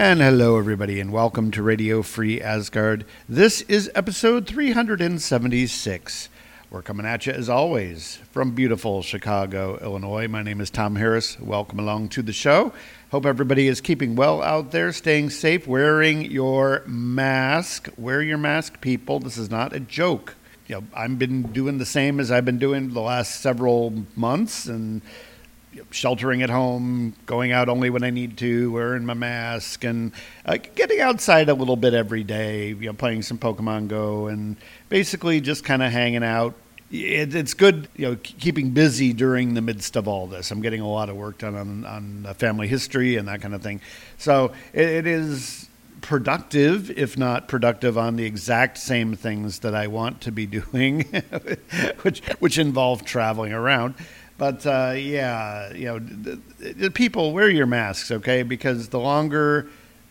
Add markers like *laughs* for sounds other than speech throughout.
And hello, everybody, and welcome to Radio Free Asgard. This is episode 376. We're coming at you, as always, from beautiful Chicago, Illinois. My name is Tom Harris. Welcome along to the show. Hope everybody is keeping well out there, staying safe, wearing your mask. Wear your mask, people. This is not a joke. You know, I've been doing the same as I've been doing the last several months, and sheltering at home, going out only when I need to, wearing my mask, and uh, getting outside a little bit every day. You know, playing some Pokemon Go, and basically just kind of hanging out. It, it's good, you know, keeping busy during the midst of all this. I'm getting a lot of work done on on family history and that kind of thing. So it, it is productive, if not productive, on the exact same things that I want to be *laughs* doing, which which involve traveling around. But uh, yeah, you know, the, the people wear your masks, okay? Because the longer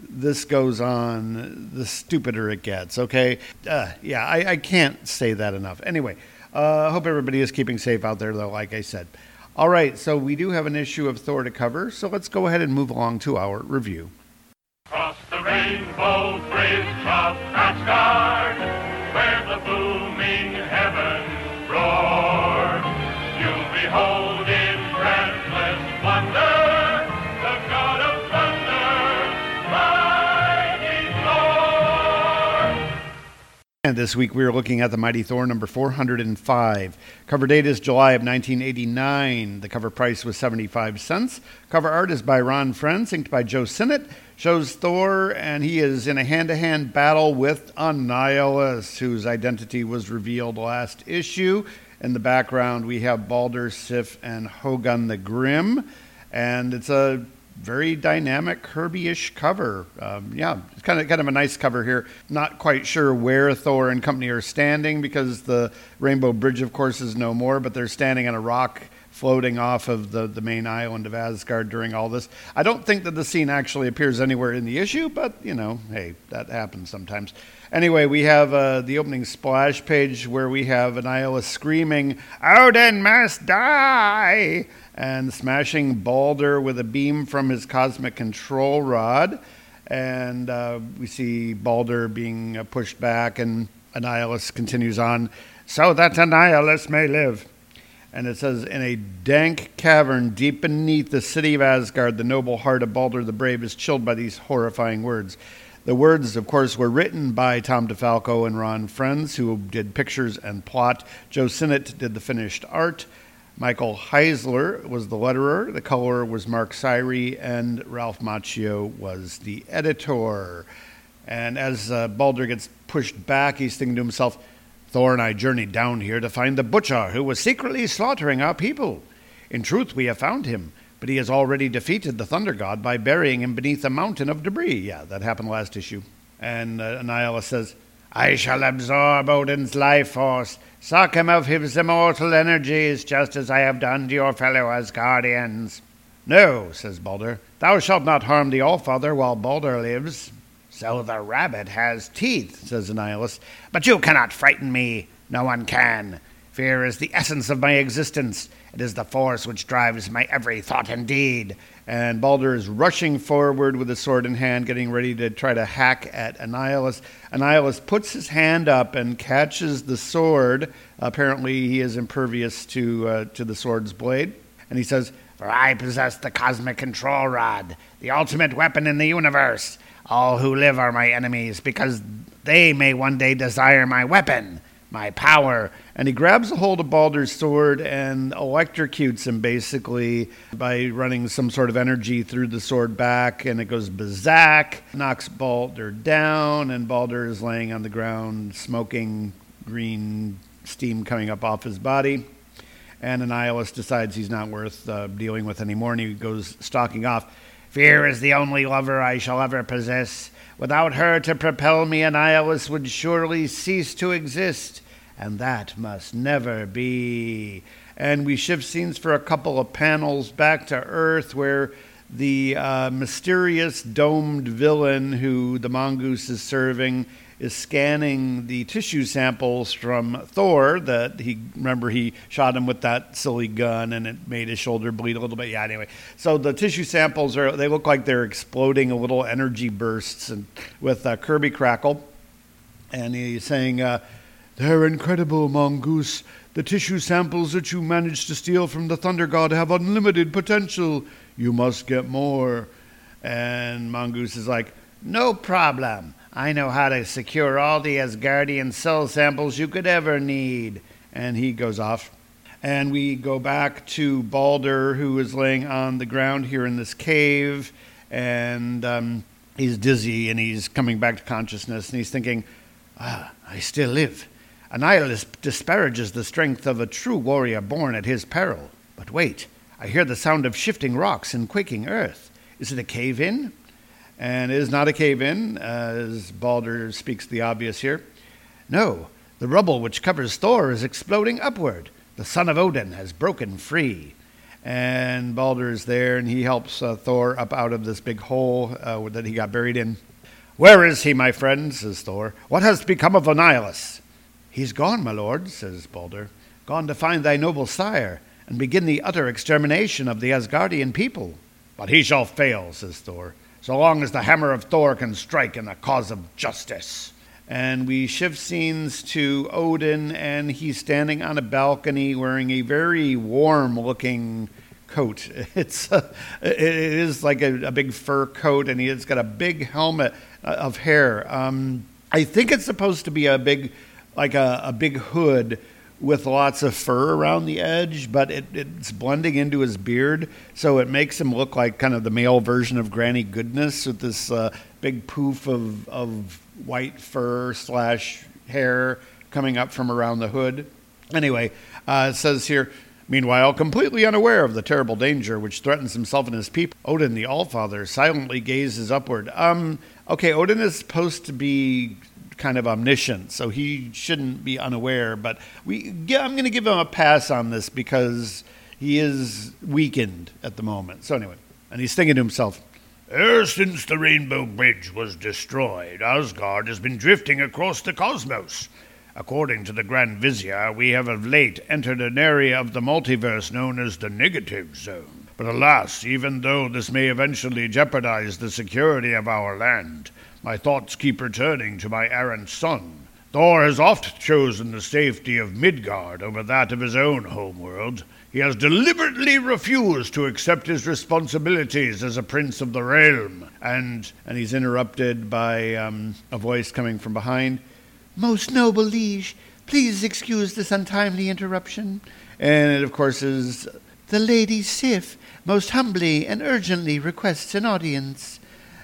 this goes on, the stupider it gets. Okay, uh, yeah, I, I, can't say that enough. Anyway, I uh, hope everybody is keeping safe out there, though. Like I said. All right, so we do have an issue of Thor to cover, so let's go ahead and move along to our review. The rainbow bridge of Asgard, where the this week we are looking at the Mighty Thor number 405. Cover date is July of 1989. The cover price was 75 cents. Cover art is by Ron Frenz, inked by Joe Sinnott. Shows Thor, and he is in a hand to hand battle with Annihilus, whose identity was revealed last issue. In the background, we have Balder, Sif, and Hogun the Grim. And it's a very dynamic Kirby-ish cover. Um, yeah, it's kind of kind of a nice cover here. Not quite sure where Thor and company are standing because the Rainbow Bridge, of course, is no more. But they're standing on a rock floating off of the, the main island of Asgard during all this. I don't think that the scene actually appears anywhere in the issue, but you know, hey, that happens sometimes. Anyway, we have uh, the opening splash page where we have Annihilus screaming, Odin must die! And smashing Balder with a beam from his cosmic control rod. And uh, we see Balder being uh, pushed back, and Annihilus continues on, so that Annihilus may live. And it says, In a dank cavern deep beneath the city of Asgard, the noble heart of Balder the Brave is chilled by these horrifying words. The words, of course, were written by Tom DeFalco and Ron Frenz, who did pictures and plot. Joe Sinnott did the finished art. Michael Heisler was the letterer. The color was Mark Syre, and Ralph Macchio was the editor. And as uh, Balder gets pushed back, he's thinking to himself, Thor and I journeyed down here to find the butcher who was secretly slaughtering our people. In truth, we have found him, but he has already defeated the Thunder God by burying him beneath a mountain of debris. Yeah, that happened last issue. And uh, says, I shall absorb Odin's life force, suck him of his immortal energies, just as I have done to your fellow Asgardians. No, says Balder, thou shalt not harm the Allfather while Balder lives. So the rabbit has teeth, says Annihilus. But you cannot frighten me. No one can. Fear is the essence of my existence. It is the force which drives my every thought and deed. And Balder is rushing forward with his sword in hand, getting ready to try to hack at Annihilus. Annihilus puts his hand up and catches the sword. Apparently, he is impervious to, uh, to the sword's blade. And he says, For I possess the cosmic control rod, the ultimate weapon in the universe. All who live are my enemies because they may one day desire my weapon, my power. And he grabs a hold of Balder's sword and electrocutes him basically by running some sort of energy through the sword back. And it goes bazak, knocks Balder down, and Balder is laying on the ground, smoking green steam coming up off his body. And Annihilus decides he's not worth uh, dealing with anymore, and he goes stalking off. Fear is the only lover I shall ever possess. Without her to propel me, Annihilus would surely cease to exist, and that must never be. And we shift scenes for a couple of panels back to Earth where the uh, mysterious domed villain who the mongoose is serving is scanning the tissue samples from Thor that he remember he shot him with that silly gun and it made his shoulder bleed a little bit. Yeah, anyway. So the tissue samples are they look like they're exploding a little energy bursts and with uh, Kirby Crackle and he's saying uh, they're incredible mongoose. The tissue samples that you managed to steal from the Thunder God have unlimited potential. You must get more. And Mongoose is like, No problem. I know how to secure all the Asgardian cell samples you could ever need. And he goes off. And we go back to Balder, who is laying on the ground here in this cave. And um, he's dizzy and he's coming back to consciousness. And he's thinking, Ah, I still live. Annihilus disparages the strength of a true warrior born at his peril. But wait, I hear the sound of shifting rocks and quaking earth. Is it a cave in? And is not a cave in, as Balder speaks the obvious here. No, the rubble which covers Thor is exploding upward. The son of Odin has broken free. And Balder is there, and he helps uh, Thor up out of this big hole uh, that he got buried in. Where is he, my friend? says Thor. What has become of Annihilus? He's gone, my lord, says Balder. Gone to find thy noble sire and begin the utter extermination of the Asgardian people. But he shall fail, says Thor, so long as the hammer of Thor can strike in the cause of justice. And we shift scenes to Odin, and he's standing on a balcony wearing a very warm looking coat. *laughs* It's a, it is like a, a, big fur coat, and he's got a big helmet uh, of hair. Um, I think it's supposed to be a big, like a, a big hood with lots of fur around the edge, but it, it's blending into his beard, so it makes him look like kind of the male version of Granny Goodness with this uh, big poof of, of white fur slash hair coming up from around the hood. Anyway, uh, it says here, meanwhile, completely unaware of the terrible danger which threatens himself and his people, Odin the Allfather silently gazes upward. Um, okay, Odin is supposed to be kind of omniscient, so he shouldn't be unaware. But we, yeah, I'm going to give him a pass on this because he is weakened at the moment. So anyway, and he's thinking to himself, Ever since the Rainbow Bridge was destroyed, Asgard has been drifting across the cosmos. According to the Grand Vizier, we have of late entered an area of the multiverse known as the Negative Zone. But alas, even though this may eventually jeopardize the security of our land, my thoughts keep returning to my errant son. Thor has oft chosen the safety of Midgard over that of his own homeworld. He has deliberately refused to accept his responsibilities as a prince of the realm. And and he's interrupted by um, a voice coming from behind. Most noble liege, please excuse this untimely interruption. And it, of course, is the Lady Sif most humbly and urgently requests an audience.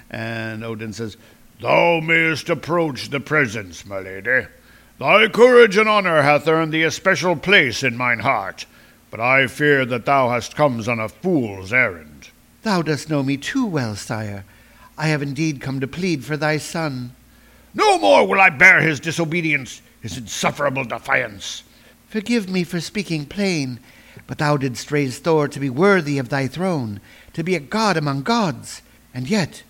And Odin says, Thou mayest approach the presence, my lady. Thy courage and honour hath earned thee a special place in mine heart, but I fear that thou hast come on a fool's errand. Thou dost know me too well, sire. I have indeed come to plead for thy son. No more will I bear his disobedience, his insufferable defiance. Forgive me for speaking plain, but thou didst raise Thor to be worthy of thy throne, to be a god among gods, and yet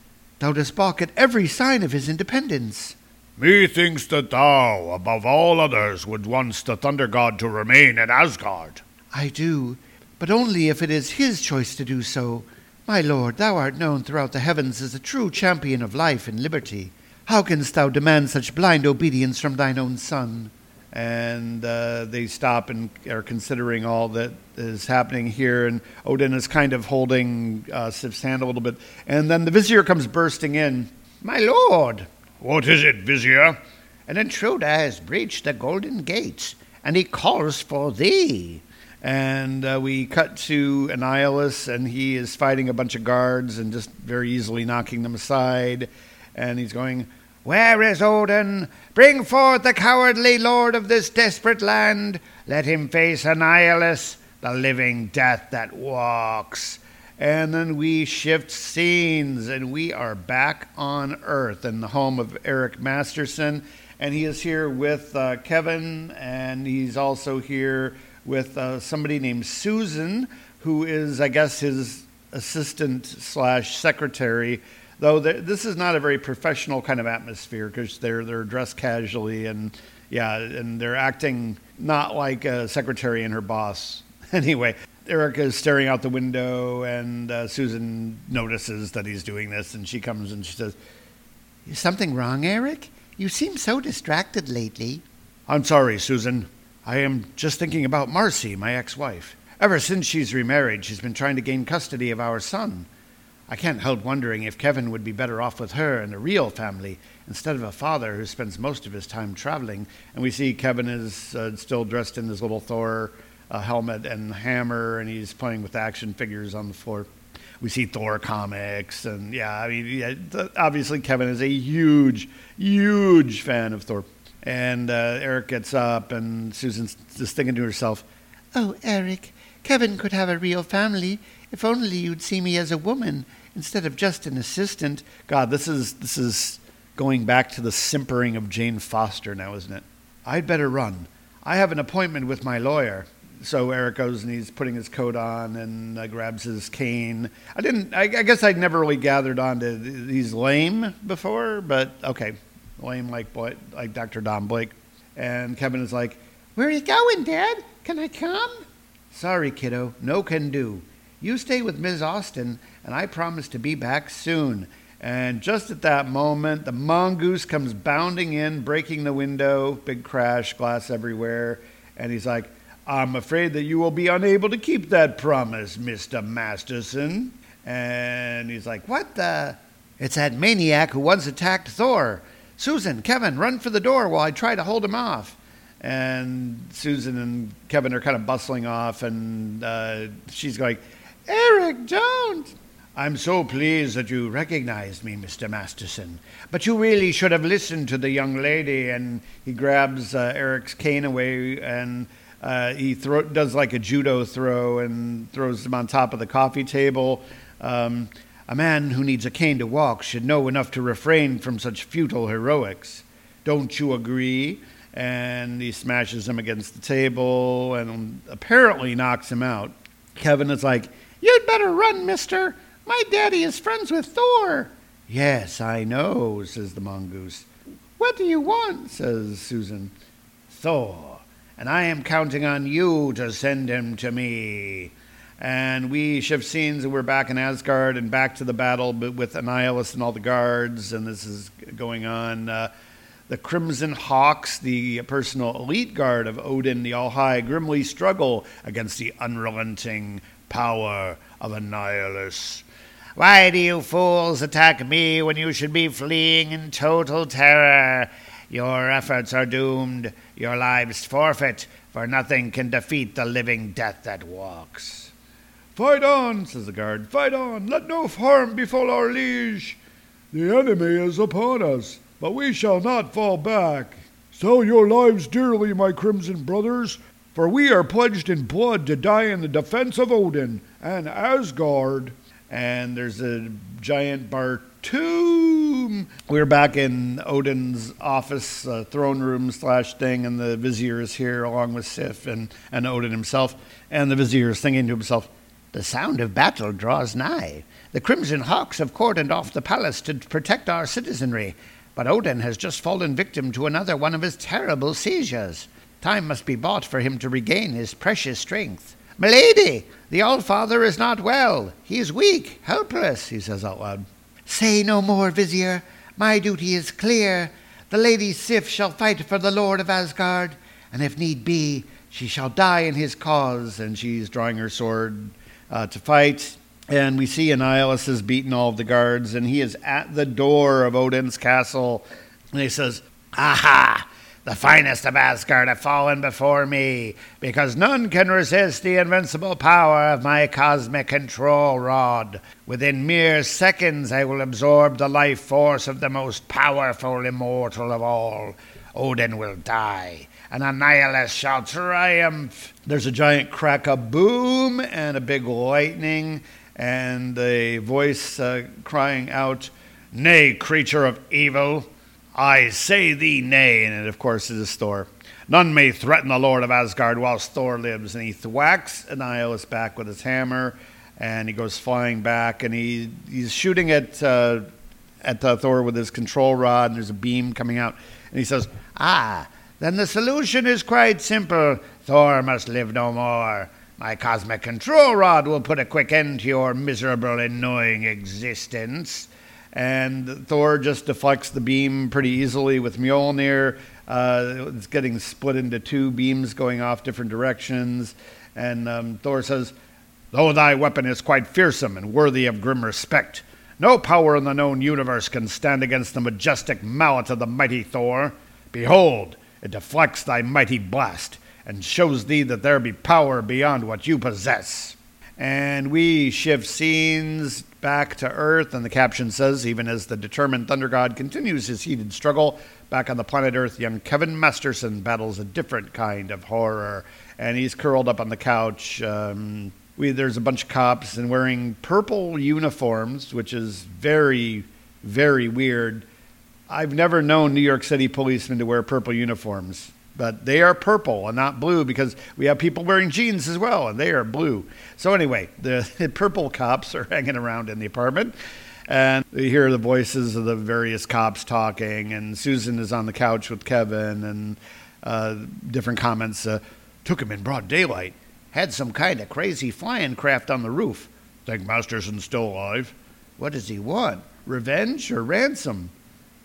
Thou dost balk at every sign of his independence. Methinks that thou, above all others, would want the Thunder God to remain in Asgard. I do, but only if it is his choice to do so. My lord, thou art known throughout the heavens as a true champion of life and liberty. How canst thou demand such blind obedience from thine own son? And uh, they stop and are considering all that is happening here. And Odin is kind of holding uh, Sif's hand a little bit. And then the vizier comes bursting in. My lord! What is it, vizier? An intruder has breached the golden gates, and he calls for thee. And uh, we cut to Annihilus, and he is fighting a bunch of guards and just very easily knocking them aside. And he's going, where is Odin? Bring forth the cowardly lord of this desperate land. Let him face Annihilus, the living death that walks. And then we shift scenes and we are back on Earth in the home of Eric Masterson. And he is here with uh, Kevin, and he's also here with uh, somebody named Susan, who is, I guess, his assistant slash secretary. Though this is not a very professional kind of atmosphere because they're they're dressed casually and yeah, and they're acting not like a secretary and her boss. *laughs* Anyway, Eric is staring out the window, and uh, Susan notices that he's doing this, and she comes and she says, Is something wrong, Eric? You seem so distracted lately. I'm sorry, Susan. I am just thinking about Marcy, my ex wife. Ever since she's remarried, she's been trying to gain custody of our son. I can't help wondering if Kevin would be better off with her and a real family instead of a father who spends most of his time traveling. And we see Kevin is uh, still dressed in his little Thor a helmet and hammer, and he's playing with action figures on the floor. We see Thor comics, and yeah, I mean, yeah, obviously Kevin is a huge, huge fan of Thor. And uh, Eric gets up, and Susan's just thinking to herself, "Oh, Eric, Kevin could have a real family if only you'd see me as a woman instead of just an assistant." God, this is this is going back to the simpering of Jane Foster now, isn't it? I'd better run. I have an appointment with my lawyer so Eric goes and he's putting his coat on and uh, grabs his cane. I didn't. I, I, guess I'd never really gathered on to he's lame before, but okay, lame like like Dr. Don Blake. And Kevin is like, "Where are you going, Dad? Can I come?" Sorry, kiddo. No can do. You stay with Ms. Austin, and I promise to be back soon. And just at that moment, the mongoose comes bounding in, breaking the window. Big crash, glass everywhere. And he's like, I'm afraid that you will be unable to keep that promise, Mr. Masterson. And he's like, What the? It's that maniac who once attacked Thor. Susan, Kevin, run for the door while I try to hold him off. And Susan and Kevin are kind of bustling off, and uh, she's going, Eric, don't. I'm so pleased that you recognized me, Mr. Masterson. But you really should have listened to the young lady. And he grabs uh, Eric's cane away and uh, he throw, does like a judo throw and throws him on top of the coffee table. Um, a man who needs a cane to walk should know enough to refrain from such futile heroics. Don't you agree? And he smashes him against the table and apparently knocks him out. Kevin is like, You'd better run, mister. My daddy is friends with Thor. Yes, I know, says the mongoose. What do you want? says Susan. Thor and I am counting on you to send him to me. And we shift scenes, and we're back in Asgard and back to the battle with Annihilus and all the guards, and this is going on. Uh, the Crimson Hawks, the personal elite guard of Odin the All High, grimly struggle against the unrelenting power of Annihilus. Why do you fools attack me when you should be fleeing in total terror? Your efforts are doomed, your lives forfeit, for nothing can defeat the living death that walks. Fight on, says the guard. Fight on. Let no harm befall our liege. The enemy is upon us, but we shall not fall back. Sell your lives dearly, my crimson brothers, for we are pledged in blood to die in the defense of Odin and Asgard. And there's a giant bar tomb. We're back in Odin's office, uh, throne room slash thing, and the vizier is here along with Sif and, and Odin himself. And the vizier is thinking to himself, The sound of battle draws nigh. The Crimson Hawks have cordoned off the palace to protect our citizenry, but Odin has just fallen victim to another one of his terrible seizures. Time must be bought for him to regain his precious strength. Milady, the Allfather is not well. He is weak, helpless, he says out loud. Say no more, Vizier. My duty is clear. The Lady Sif shall fight for the Lord of Asgard, and if need be, she shall die in his cause. And she's drawing her sword uh, to fight. And we see Annihilus has beaten all of the guards, and he is at the door of Odin's castle. And he says, Aha! The finest of Asgard have fallen before me, because none can resist the invincible power of my cosmic control rod. Within mere seconds, I will absorb the life force of the most powerful immortal of all. Odin will die. and Annihilus shall triumph. There's a giant crack a boom and a big lightning, and a voice uh, crying out, Nay, creature of evil, I say thee nay. And it, of course, is a Thor. None may threaten the Lord of Asgard whilst Thor lives. And he thwacks Annihilus back with his hammer, and he goes flying back, and he, he's shooting at, uh, at uh, Thor with his control rod, and there's a beam coming out. And he says, Ah, then the solution is quite simple. Thor must live no more. My cosmic control rod will put a quick end to your miserable, annoying existence. And Thor just deflects the beam pretty easily with Mjolnir. Uh, it's getting split into two beams going off different directions. And um, Thor says, Though thy weapon is quite fearsome and worthy of grim respect, no power in the known universe can stand against the majestic mallet of the mighty Thor. Behold, it deflects thy mighty blast and shows thee that there be power beyond what you possess. And we shift scenes back to Earth, and the caption says, even as the determined Thunder God continues his heated struggle, back on the planet Earth, young Kevin Masterson battles a different kind of horror. And he's curled up on the couch. Um, we, there's a bunch of cops and wearing purple uniforms, which is very, very weird. I've never known New York City policemen to wear purple uniforms but they are purple and not blue because we have people wearing jeans as well, and they are blue. So anyway, the, *laughs* purple cops are hanging around in the apartment, and you hear the voices of the various cops talking, and Susan is on the couch with Kevin, and uh, different comments. Uh, Took him in broad daylight. Had some kind of crazy flying craft on the roof. Think Masterson's still alive? What does he want? Revenge or ransom?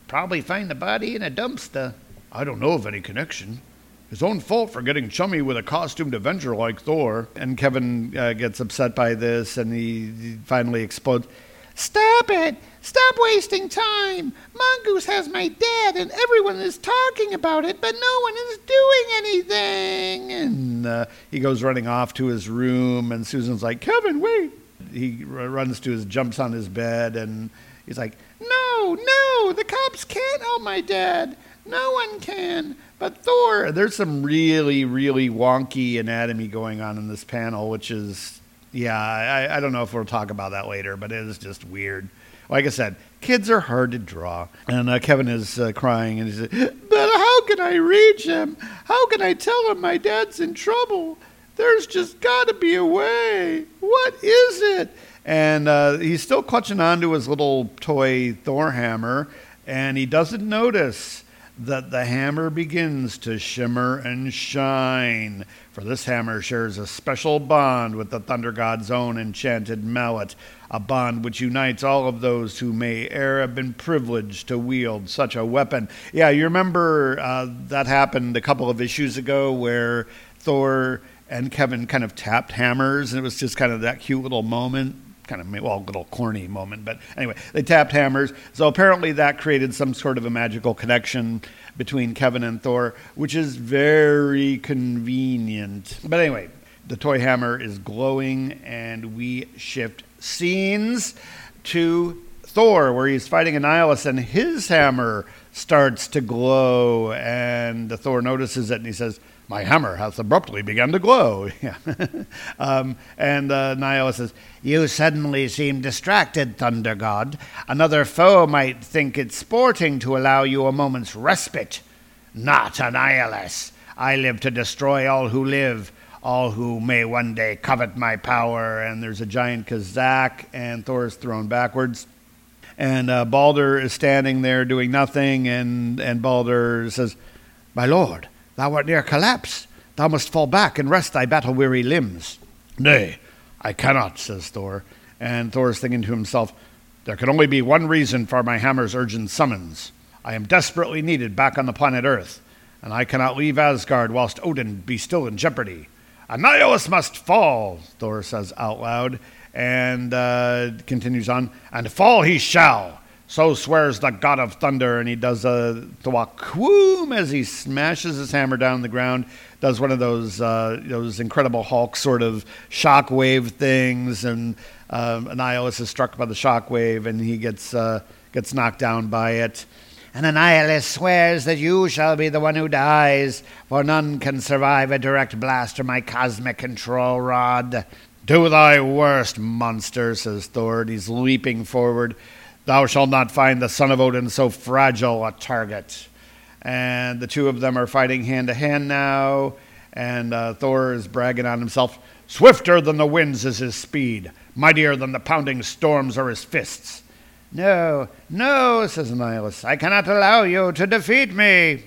Probably find the body in a dumpster. I don't know of any connection. His own fault for getting chummy with a costumed Avenger like Thor. And Kevin uh, gets upset by this and he, he finally explodes. Stop it! Stop wasting time! Mongoose has my dad, and everyone is talking about it, but no one is doing anything. And uh, he goes running off to his room, and Susan's like, Kevin, wait! He r- runs to his, jumps on his bed, and he's like, No, no, the cops can't help my dad. No one can. But Thor, there's some really, really wonky anatomy going on in this panel, which is, yeah, I, I don't know if we'll talk about that later, but it is just weird. Like I said, kids are hard to draw. And uh, Kevin is uh, crying and he says, But how can I reach him? How can I tell him my dad's in trouble? There's just got to be a way. What is it? And uh, he's still clutching onto his little toy Thor hammer, and he doesn't notice that the hammer begins to shimmer and shine. For this hammer shares a special bond with the Thunder God's own enchanted mallet, a bond which unites all of those who may e'er have been privileged to wield such a weapon. Yeah, you remember uh, that happened a couple of issues ago where Thor and Kevin kind of tapped hammers, and it was just kind of that cute little moment kind of well, a little corny moment, but anyway, they tapped hammers. So apparently that created some sort of a magical connection between Kevin and Thor, which is very convenient. But anyway, the toy hammer is glowing, and we shift scenes to Thor, where he's fighting Annihilus, and his hammer starts to glow, and Thor notices it, and he says, my hammer hath abruptly begun to glow. *laughs* Um, and uh, says, You suddenly seem distracted, Thunder God. Another foe might think it sporting to allow you a moment's respite. Not Annihilus. I live to destroy all who live, all who may one day covet my power. And there's a giant Kazakh, and Thor is thrown backwards. And uh, Balder is standing there doing nothing, and, and Balder says, My lord, Thou art near collapse. Thou must fall back and rest thy battle weary limbs. Nay, I cannot, says Thor. And Thor is thinking to himself, There can only be one reason for my hammer's urgent summons. I am desperately needed back on the planet Earth, and I cannot leave Asgard whilst Odin be still in jeopardy. Annihilus must fall, Thor says out loud, and uh, continues on, and fall he shall. So swears the god of thunder, and he does a thwack as he smashes his hammer down the ground. Does one of those uh, those Incredible Hulk sort of shockwave things, and um, Annihilus is struck by the shockwave, and he gets uh, gets knocked down by it. and Annihilus swears that you shall be the one who dies, for none can survive a direct blast from my cosmic control rod. Do thy worst, monster, says Thor. He's leaping forward. Thou shalt not find the son of Odin so fragile a target. And the two of them are fighting hand to hand now, and uh, Thor is bragging on himself. Swifter than the winds is his speed, mightier than the pounding storms are his fists. No, no, says Annihilus. I cannot allow you to defeat me.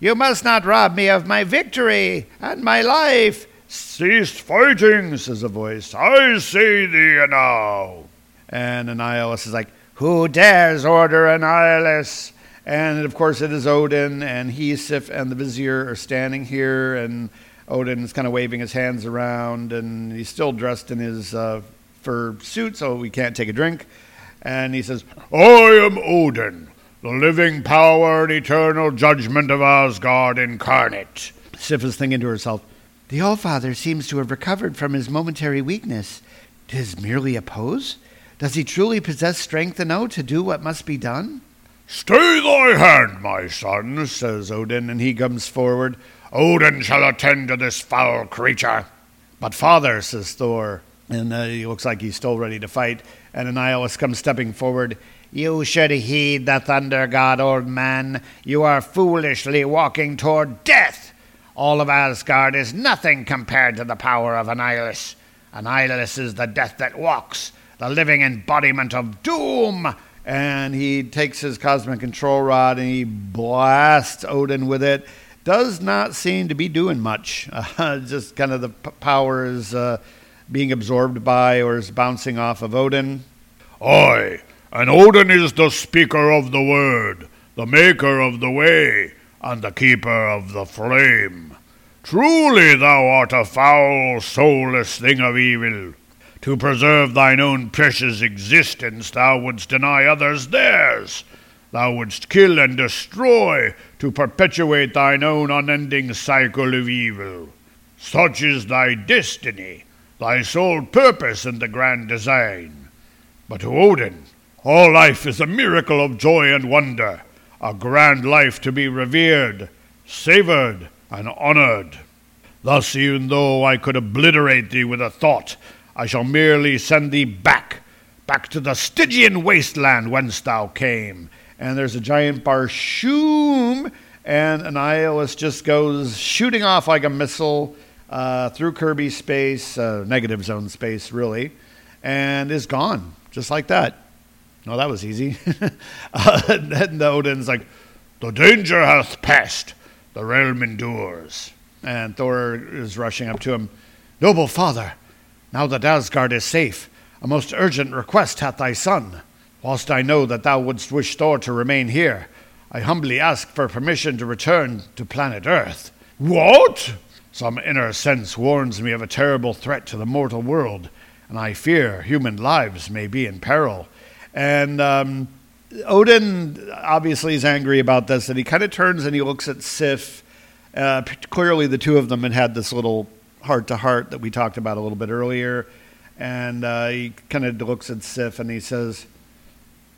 You must not rob me of my victory and my life. Cease fighting, says a voice. I see thee now. And Annihilus is like, Who dares order Annihilus? And of course, it is Odin, and he, Sif, and the Vizier are standing here, and Odin is kind of waving his hands around, and he's still dressed in his uh, fur suit, so we can't take a drink and he says, I am Odin, the living power and eternal judgment of Asgard incarnate. Sif is thinking to herself, The Allfather seems to have recovered from his momentary weakness. Tis merely a pose? Does he truly possess strength enough to do what must be done? Stay thy hand, my son, says Odin, and he comes forward. Odin shall attend to this foul creature. But father, says Thor, and uh, he looks like he's still ready to fight. And Annihilus comes stepping forward. You should heed the thunder god, old man. You are foolishly walking toward death. All of Asgard is nothing compared to the power of Annihilus. Annihilus is the death that walks, the living embodiment of doom. And he takes his cosmic control rod and he blasts Odin with it. Does not seem to be doing much. *laughs* Uh, just kind of the p- power is. Uh, being absorbed by or is bouncing off of Odin? Aye, and Odin is the speaker of the word, the maker of the way, and the keeper of the flame. Truly thou art a foul, soulless thing of evil. To preserve thine own precious existence, thou wouldst deny others theirs. Thou wouldst kill and destroy to perpetuate thine own unending cycle of evil. Such is thy destiny thy sole purpose in the grand design. But to Odin, all life is a miracle of joy and wonder, a grand life to be revered, savored, and honored. Thus, even though I could obliterate thee with a thought, I shall merely send thee back, back to the Stygian wasteland whence thou came. And there's a giant barshoom, and Annihilus just goes shooting off like a missile uh, through Kirby space, uh, negative zone space, really, and is gone just like that. No, that was easy. *laughs* uh, *laughs* and Odin's like, The danger hath passed, the realm endures. And Thor is rushing up to him. Noble father, now that Asgard is safe, a most urgent request hath thy son. Whilst I know that thou wouldst wish Thor to remain here, I humbly ask for permission to return to planet Earth. What? Some inner sense warns me of a terrible threat to the mortal world, and I fear human lives may be in peril. And um, Odin obviously is angry about this, and he kind of turns and he looks at Sif. Uh, clearly, the two of them had had this little heart to heart that we talked about a little bit earlier. And uh, he kind of looks at Sif and he says,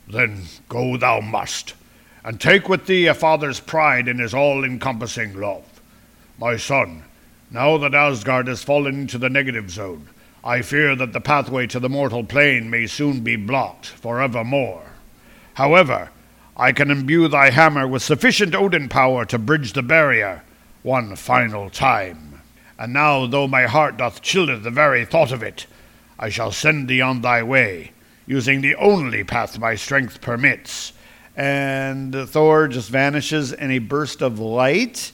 Then go thou must, and take with thee a father's pride in his all encompassing love. My son, now that Asgard has fallen into the negative zone, I fear that the pathway to the mortal plane may soon be blocked forevermore. However, I can imbue thy hammer with sufficient Odin power to bridge the barrier one final time. And now, though my heart doth chill at the very thought of it, I shall send thee on thy way, using the only path my strength permits. And Thor just vanishes in a burst of light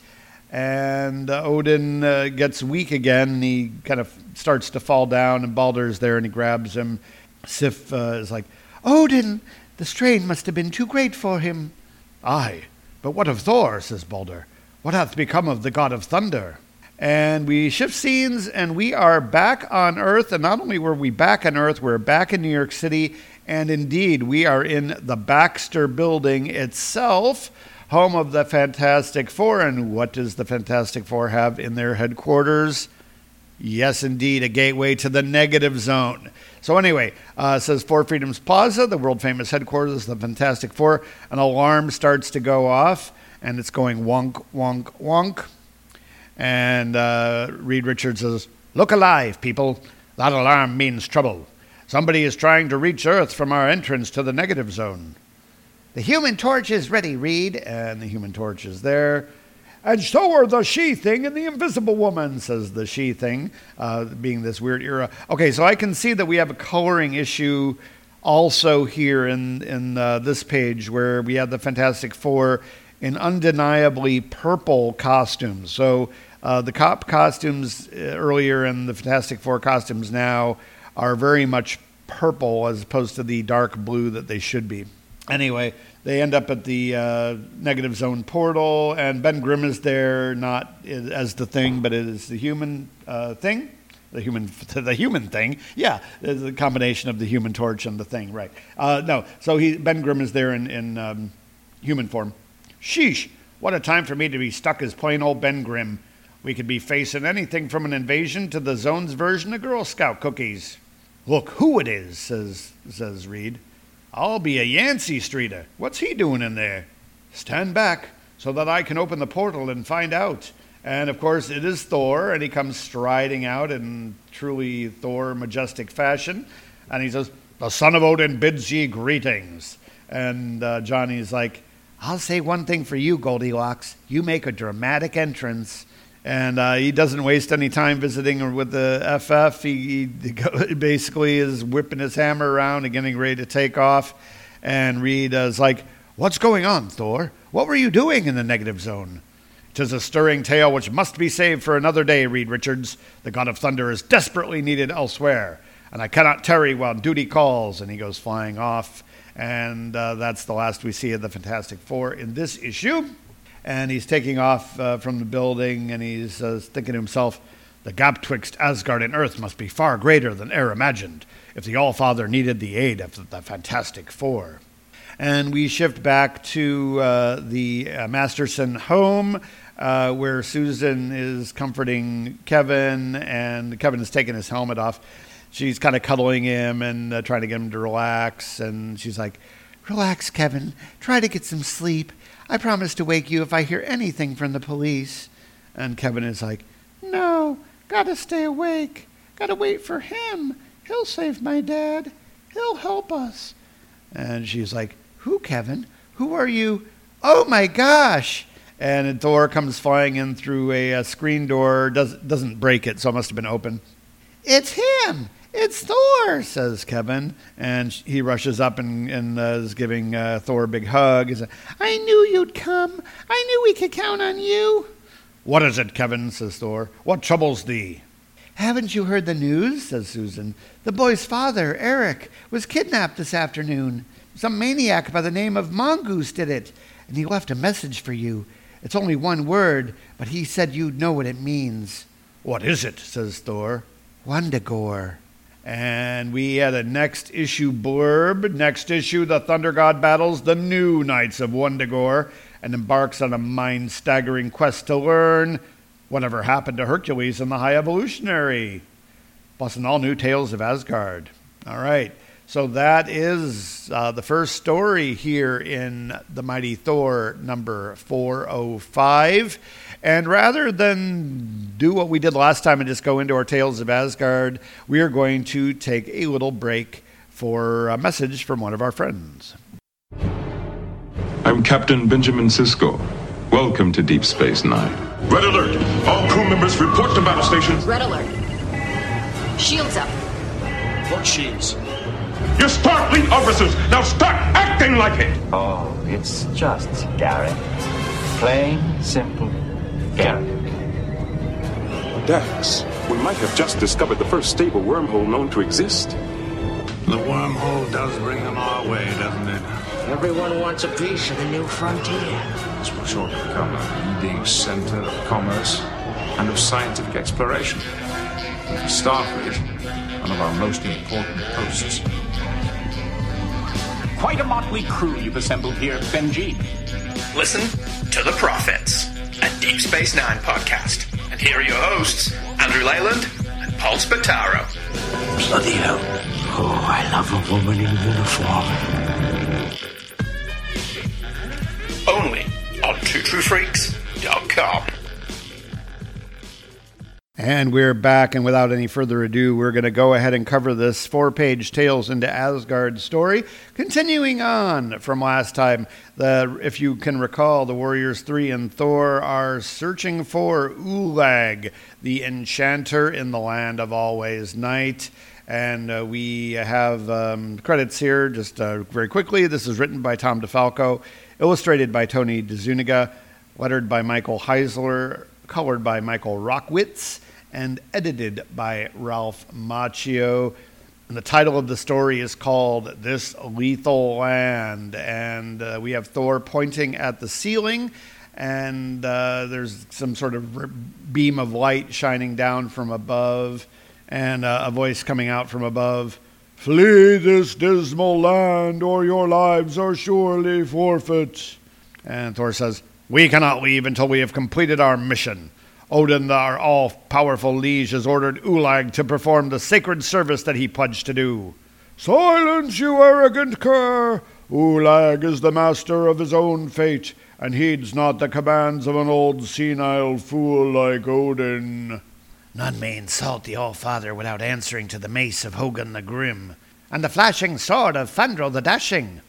and Odin uh, gets weak again. He kind of starts to fall down, and Balder's there, and he grabs him. Sif uh, is like, Odin, the strain must have been too great for him. Aye, but what of Thor? says Balder. What hath become of the god of thunder? And we shift scenes, and we are back on Earth. And not only were we back on Earth, we're back in New York City. And indeed, we are in the Baxter building itself home of the Fantastic Four. And what does the Fantastic Four have in their headquarters? Yes, indeed, a gateway to the negative zone. So anyway, uh, says Four Freedoms Plaza, the world famous headquarters of the Fantastic Four. An alarm starts to go off, and it's going wonk, wonk, wonk. And uh, Reed Richards says, "Look alive, people! That alarm means trouble. Somebody is trying to reach Earth from our entrance to the negative zone." The human torch is ready, Reed. And the human torch is there. And so are the she thing and the invisible woman, says the she thing, uh, being this weird era. Okay, so I can see that we have a coloring issue also here in, in uh, this page where we have the Fantastic Four in undeniably purple costumes. So uh, the cop costumes uh, earlier and the Fantastic Four costumes now are very much purple as opposed to the dark blue that they should be. Anyway, they end up at the uh, negative zone portal, and Ben Grimm is there, not as the thing, but as the human uh, thing. The human, *laughs* the human thing, yeah, the combination of the human torch and the thing, right? Uh, no, so he Ben Grimm is there in, in um, human form. Sheesh! What a time for me to be stuck as plain old Ben Grimm. We could be facing anything from an invasion to the zone's version of Girl Scout cookies. Look who it is, says says Reed. I'll be a Yancy Streeter. What's he doing in there? Stand back so that I can open the portal and find out. And of course, it is Thor, and he comes striding out in truly Thor majestic fashion. And he says, The son of Odin bids ye greetings. And uh, Johnny's like, I'll say one thing for you, Goldilocks. You make a dramatic entrance. And uh, he doesn't waste any time visiting with the FF. He, *laughs* he, basically is whipping his hammer around and getting ready to take off. And Reed is like, What's going on, Thor? What were you doing in the negative zone? Tis a stirring tale which must be saved for another day, Reed Richards. The God of Thunder is desperately needed elsewhere, and I cannot tarry while duty calls. And he goes flying off. And uh, that's the last we see of the Fantastic Four in this issue and he's taking off uh, from the building, and he's uh, thinking to himself, "The gap twixt Asgard and Earth must be far greater than e'er imagined. If the All-Father needed the aid of the Fantastic Four." And we shift back to uh, the uh, Masterson home, uh, where Susan is comforting Kevin, and Kevin has taken his helmet off. She's kind of cuddling him and uh, trying to get him to relax, and she's like, "Relax, Kevin. Try to get some sleep." I promise to wake you if I hear anything from the police. And Kevin is like, No, gotta stay awake. Gotta wait for him. He'll save my dad. He'll help us. And she's like, Who, Kevin? Who are you? Oh my gosh! And a door comes flying in through a, a screen door, does, doesn't break it, so it must have been open. It's him! It's Thor, says Kevin. And he rushes up and, and uh, is giving uh, Thor a big hug. He's like, I knew you'd come. I knew we could count on you. What is it, Kevin? says Thor. What troubles thee? Haven't you heard the news? says Susan. The boy's father, Eric, was kidnapped this afternoon. Some maniac by the name of Mongoose did it, and he left a message for you. It's only one word, but he said you'd know what it means. What is it? says Thor. Wundagore. And we had a next issue blurb. Next issue, the Thunder God battles the new Knights of Wundagore and embarks on a mind staggering quest to learn whatever happened to Hercules and the High Evolutionary, plus an all new Tales of Asgard. All right. So that is uh, the first story here in The Mighty Thor number 405. And rather than do what we did last time and just go into our Tales of Asgard, we are going to take a little break for a message from one of our friends. I'm Captain Benjamin Sisko. Welcome to Deep Space Nine. Red alert! All crew members report to battle stations. Red alert. Shields up. What shields? You're Starfleet officers! Now start acting like it! Oh, it's just Garak. Plain, simple Garak. Dax, we might have just discovered the first stable wormhole known to exist. The wormhole does bring them our way, doesn't it? Everyone wants a piece of the new frontier. This will shortly become a leading center of commerce and of scientific exploration. And for Starfleet, one of our most important posts. Quite a motley crew you've assembled here, Benji. Listen to the Prophets, a Deep Space Nine podcast. And here are your hosts, Andrew Leyland and Paul Spataro. Bloody hell. Oh, I love a woman in uniform. Only on TrueTrueFreaks.com. And we're back, and without any further ado, we're going to go ahead and cover this four page Tales into Asgard story. Continuing on from last time, the, if you can recall, the Warriors 3 and Thor are searching for Ulag, the enchanter in the land of always night. And uh, we have um, credits here just uh, very quickly. This is written by Tom DeFalco, illustrated by Tony DeZuniga, lettered by Michael Heisler, colored by Michael Rockwitz and edited by Ralph Macchio. And the title of the story is called This Lethal Land. And uh, we have Thor pointing at the ceiling, and uh, there's some sort of beam of light shining down from above, and uh, a voice coming out from above Flee this dismal land, or your lives are surely forfeit. And Thor says, We cannot leave until we have completed our mission. Odin, our all powerful liege, has ordered Ulag to perform the sacred service that he pledged to do. Silence, you arrogant cur! Ulag is the master of his own fate, and heeds not the commands of an old senile fool like Odin. None may insult the All-Father without answering to the mace of Hogun the Grim, and the flashing sword of Fandral the Dashing.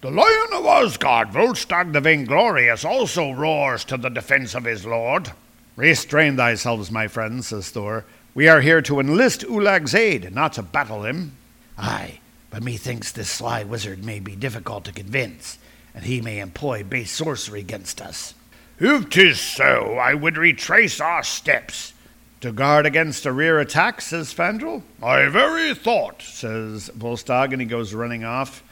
The Lion of Asgard, Volstagg the Vainglorious, also roars to the defense of his lord. Restrain thyselves, my friends, says Thor. We are here to enlist Ulag's aid, not to battle him. Aye, but methinks this sly wizard may be difficult to convince, and he may employ base sorcery against us. If 'tis so, I would retrace our steps. To guard against a rear attack, says Fandral. My very thought, says Volstagg, and he goes running off.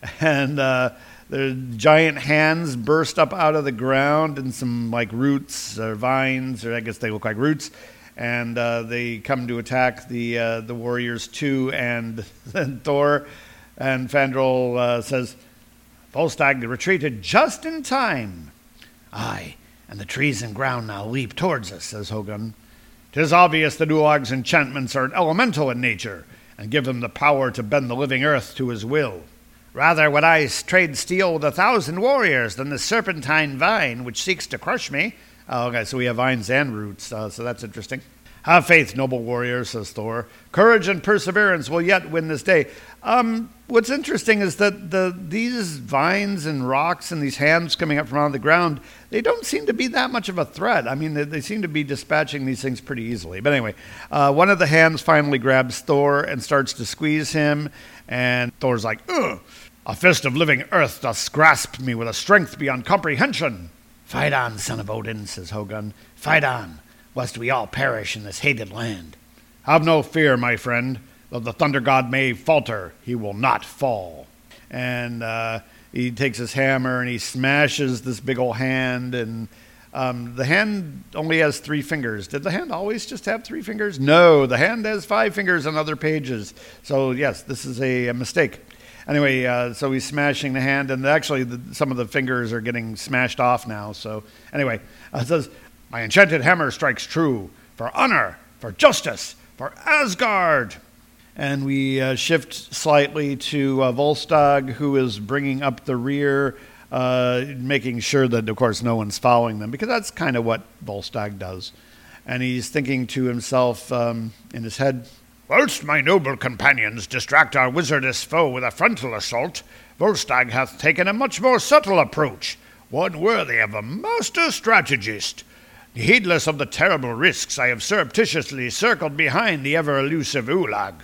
*laughs* And uh, the giant hands burst up out of the ground and some like roots or vines, or I guess they look like roots, and uh, they come to attack the uh, the warriors too. And *laughs* then Thor and Fandral uh, says, "Volstagg retreated just in time." Aye, and the trees and ground now leap towards us, says Hogun. Tis obvious the Ulag's enchantments are elemental in nature and give him the power to bend the living earth to his will. Rather would I trade steel with a thousand warriors than the serpentine vine which seeks to crush me. Oh, okay, so we have vines and roots, uh, so that's interesting. Have faith, noble warrior, says Thor. Courage and perseverance will yet win this day. Um, what's interesting is that the these vines and rocks and these hands coming up from out of the ground, they don't seem to be that much of a threat. I mean, they, they seem to be dispatching these things pretty easily. But anyway, uh, one of the hands finally grabs Thor and starts to squeeze him, and Thor's like, ugh. A fist of living earth doth grasp me with a strength beyond comprehension. Fight on, son of Odin, says Hogun. Fight on, lest we all perish in this hated land. Have no fear, my friend. Though the thunder god may falter, he will not fall. And uh, he takes his hammer and he smashes this big old hand. And um, the hand only has three fingers. Did the hand always just have three fingers? No, the hand has five fingers on other pages. So, yes, this is a, a mistake anyway, uh, so he's smashing the hand, and actually, the, some of the fingers are getting smashed off now. So, anyway, uh, it says, My enchanted hammer strikes true for honor, for justice, for Asgard. And we uh, shift slightly to uh, Volstagg, who is bringing up the rear, uh, making sure that, of course, no one's following them, because that's kind of what Volstagg does. And he's thinking to himself um, in his head, Whilst my noble companions distract our wizardess foe with a frontal assault, Volstagg hath taken a much more subtle approach, one worthy of a master strategist. Heedless of the terrible risks, I have surreptitiously circled behind the ever elusive Ulag,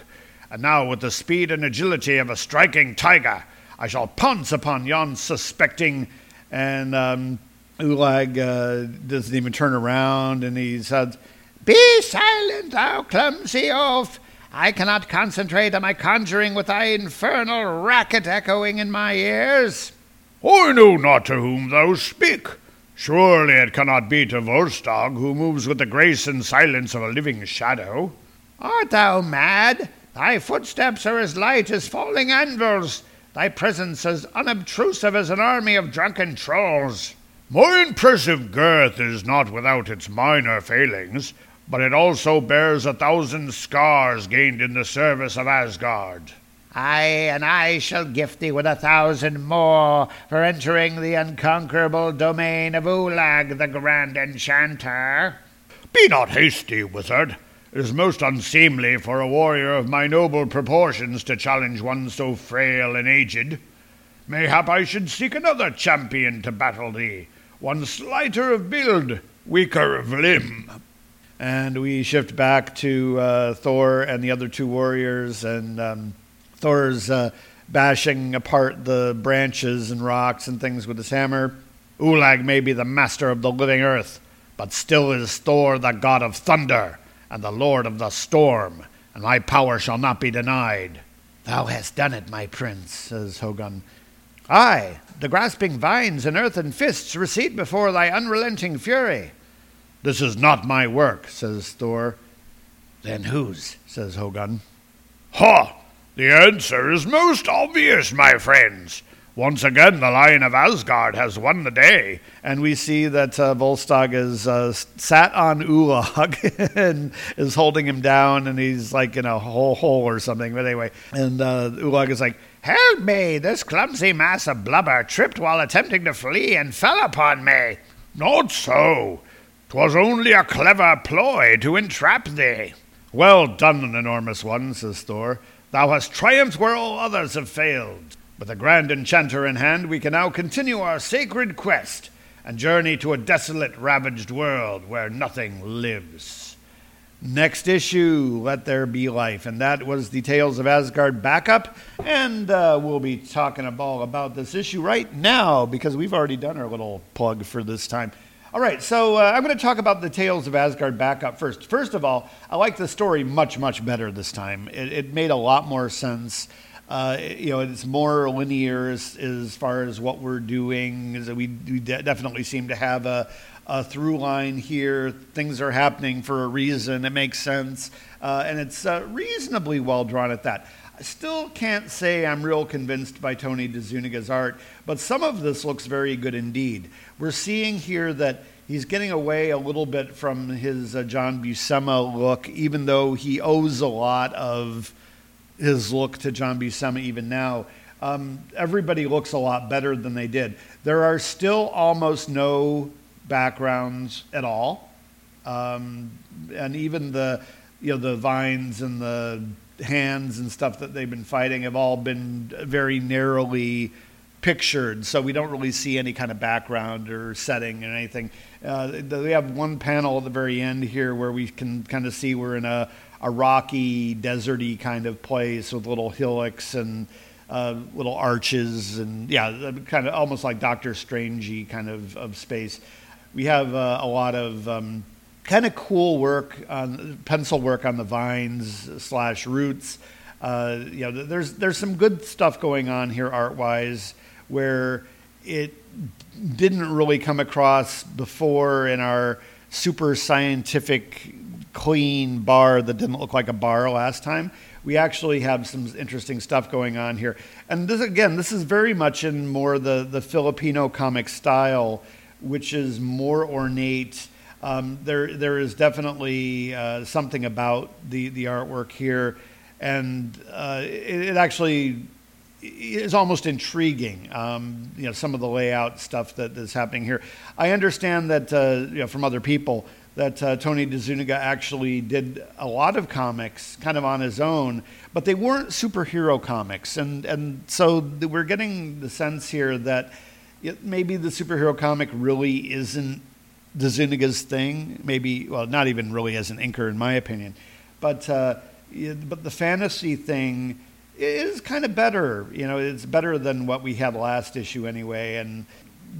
and now with the speed and agility of a striking tiger, I shall pounce upon yon suspecting. And um, Ulag uh, doesn't even turn around, and he says, "Be silent, thou clumsy oaf! I cannot concentrate on my conjuring with thy infernal racket echoing in my ears. I know not to whom thou speak. Surely it cannot be to Volstagg, who moves with the grace and silence of a living shadow. Art thou mad? Thy footsteps are as light as falling anvils, thy presence as unobtrusive as an army of drunken trolls. More impressive girth is not without its minor failings, but it also bears a thousand scars gained in the service of Asgard. Aye, and I shall gift thee with a thousand more for entering the unconquerable domain of Ulag, the Grand Enchanter. Be not hasty, wizard. It is most unseemly for a warrior of my noble proportions to challenge one so frail and aged. Mayhap I should seek another champion to battle thee, one slighter of build, weaker of limb. And we shift back to uh, Thor and the other two warriors, and um, Thor's uh, bashing apart the branches and rocks and things with his hammer. Ulag may be the master of the living earth, but still is Thor the god of thunder and the lord of the storm, and my power shall not be denied. Thou hast done it, my prince, says Hogun. Aye, the grasping vines and earthen fists recede before thy unrelenting fury. This is not my work, says Thor. Then whose? says Hogun. Ha! The answer is most obvious, my friends. Once again, the Lion of Asgard has won the day. And we see that uh, Volstagg is uh, sat on Ulag *laughs* and is holding him down, and he's like in a hole, hole or something. But anyway, and uh, Ulag is like, Help me! This clumsy mass of blubber tripped while attempting to flee and fell upon me. Not so. 'Twas only a clever ploy to entrap thee. Well done, an enormous one, says Thor. Thou hast triumphed where all others have failed. With the grand enchanter in hand, we can now continue our sacred quest and journey to a desolate, ravaged world where nothing lives. Next issue, Let There Be Life. And that was the Tales of Asgard backup. And uh, we'll be talking all about this issue right now because we've already done our little plug for this time. All right, so uh, I'm going to talk about the Tales of Asgard backup first. First of all, I like the story much, much better this time. It, it made a lot more sense. Uh, you know, it's more linear as, as far as what we're doing. Is we, we de- definitely seem to have a, a through line here. Things are happening for a reason. It makes sense, uh, and it's uh, reasonably well drawn at that. I still can't say I'm real convinced by Tony DeZuniga's art, but some of this looks very good indeed. We're seeing here that he's getting away a little bit from his uh, John Buscema look, even though he owes a lot of his look to John Buscema even now. Um, everybody looks a lot better than they did. There are still almost no backgrounds at all, um, and even the you know the vines and the hands and stuff that they've been fighting have all been very narrowly pictured, so we don't really see any kind of background or setting or anything. Uh, we have one panel at the very end here where we can kind of see we're in a, a rocky, deserty kind of place with little hillocks and uh, little arches and yeah, kind of almost like Doctor Strangey kind of, of space. We have uh, a lot of um, kind of cool work on pencil work on the vines slash roots. Uh, you know, there's there's some good stuff going on here art wise where it didn't really come across before in our super scientific clean bar that didn't look like a bar last time. We actually have some interesting stuff going on here. And this again, this is very much in more the, the Filipino comic style, which is more ornate um, there, there is definitely uh, something about the, the artwork here, and uh, it, it, actually is almost intriguing. Um, you know, some of the layout stuff that is happening here. I understand that uh, you know from other people that uh, Tony DeZuniga actually did a lot of comics kind of on his own, but they weren't superhero comics, and and so we're getting the sense here that maybe the superhero comic really isn't DeZuniga's thing. Maybe, well, not even really as an inker, in my opinion. But, uh, but the fantasy thing is kind of better. You know, it's better than what we had last issue anyway. And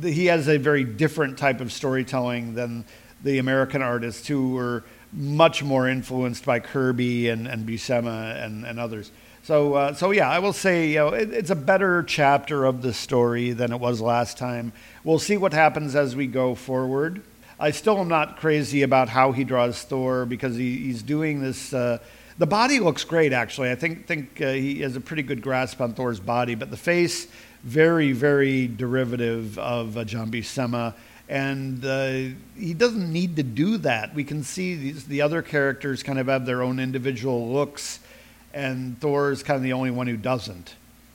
the, he has a very different type of storytelling than the American artists who were much more influenced by Kirby and, and Buscema and, and others. So, uh, so yeah, I will say you know, it, it's a better chapter of the story than it was last time. We'll see what happens as we go forward. I still am not crazy about how he draws Thor because he, he's doing this. Uh, the body looks great, actually. I think think uh, he has a pretty good grasp on Thor's body, but the face, very very derivative of uh, John and uh, he doesn't need to do that. We can see these, the other characters kind of have their own individual looks, and Thor's kind of the only one who doesn't.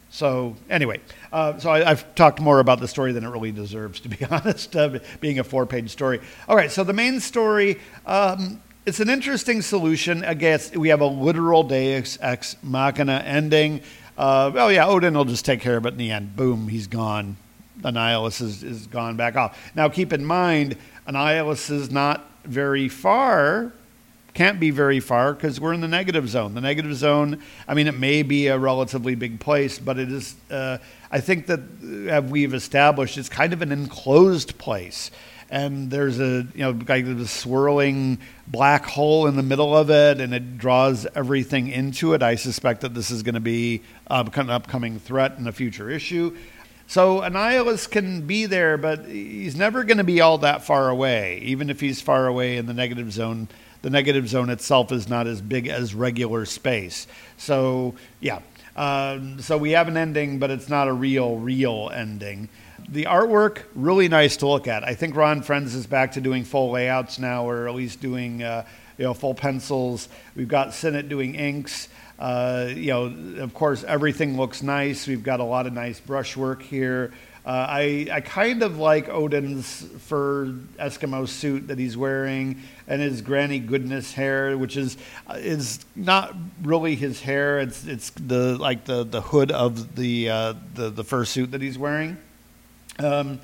So anyway, uh, so I, have talked more about the story than it really deserves, *laughs* to be honest, uh, being a four-page story. All right, so the main story. Um, it's an interesting solution. I guess we have a literal Deus ex machina ending. Uh, oh yeah, Odin will just take care of it in the end. Boom, he's gone. Annihilus is, is gone back off. Now keep in mind, Annihilus is not very far can't be very far because we're in the negative zone. The negative zone, I mean, it may be a relatively big place, but it is, uh, I think that uh, we've established it's kind of an enclosed place. And there's a, you know, like a swirling black hole in the middle of it, and it draws everything into it. I suspect that this is going to be uh, an upcoming threat in a future issue. So Annihilus can be there, but he's never going to be all that far away, even if he's far away in the negative zone the negative zone itself is not as big as regular space. So, yeah. Um, so we have an ending, but it's not a real, real ending. The artwork, really nice to look at. I think Ron Frenz is back to doing full layouts now, or at least doing uh, you know full pencils. We've got Sinnott doing inks. Uh, you know, of course, everything looks nice. We've got a lot of nice brushwork here. Uh, I, I kind of like Odin's fur Eskimo suit that he's wearing and his granny goodness hair, which is uh, is not really his hair. It's it's the like the, the hood of the uh, the the fur suit that he's wearing. Um,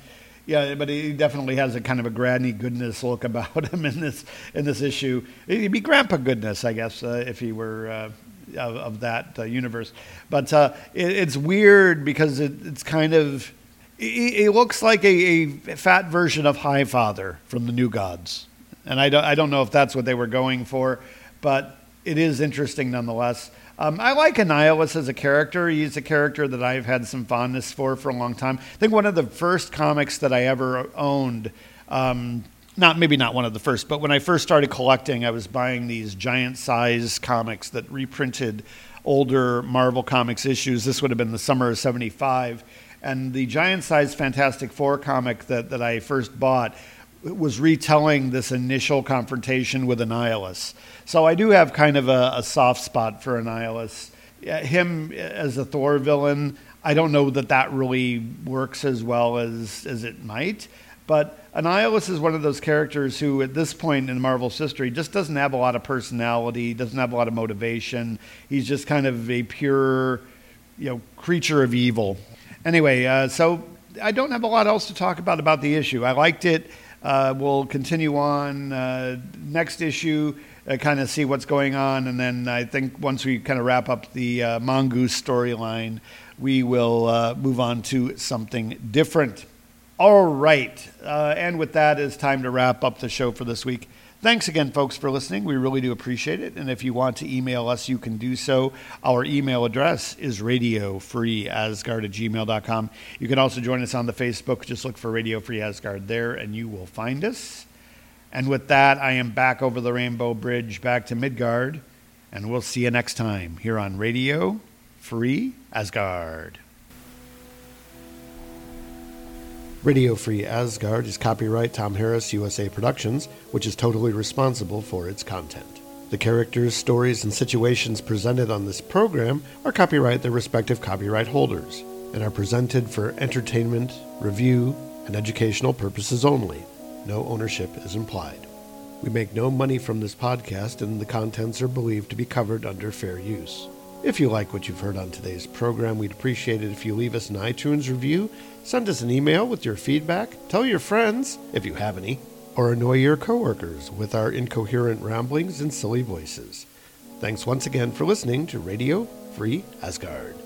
yeah, but he definitely has a kind of a granny goodness look *laughs* about him in this in this issue. He'd be grandpa goodness, I guess, uh, if he were uh, of, of, that uh, universe. But it, it's weird because it, it's kind of he, looks like a, a, fat version of Highfather from the New Gods. And I don't, I don't know if that's what they were going for, but it is interesting nonetheless. Um, I like Annihilus as a character. He's a character that I've had some fondness for for a long time. I think one of the first comics that I ever owned, um, not maybe not one of the first, but when I first started collecting, I was buying these giant size comics that reprinted older Marvel Comics issues. This would have been the summer of 75 and the giant sized Fantastic Four comic that, that I first bought was retelling this initial confrontation with Annihilus. So I do have kind of a, a soft spot for Annihilus. Him as a Thor villain, I don't know that that really works as well as, as it might. But Annihilus is one of those characters who, at this point in Marvel's history, just doesn't have a lot of personality, doesn't have a lot of motivation. He's just kind of a pure, you know, creature of evil. Anyway, uh, so I don't have a lot else to talk about about the issue. I liked it. Uh, we'll continue on uh, next issue, uh, kind of see what's going on, and then I think once we kind of wrap up the uh, mongoose storyline, we will uh, move on to something different. All right, and with that, it's time to wrap up the show for this week. Thanks again, folks, for listening. We really do appreciate it. And if you want to email us, you can do so. Our email address is radiofreeasgard at gmail.com. You can also join us on the Facebook. Just look for Radio Free Asgard there, and you will find us. And with that, I am back over the Rainbow Bridge, back to Midgard, and we'll see you next time here on Radio Free Asgard. Radio Free Asgard is copyright Tom Harris USA Productions, which is totally responsible for its content. The characters, stories, and situations presented on this program are copyright their respective copyright holders and are presented for entertainment, review, and educational purposes only. No ownership is implied. We make no money from this podcast, and the contents are believed to be covered under fair use. If you like what you've heard on today's program, we'd appreciate it if you leave us an iTunes review Send us an email with your feedback, tell your friends, if you have any, or annoy your coworkers with our incoherent ramblings and silly voices. Thanks once again for listening to Radio Free Asgard.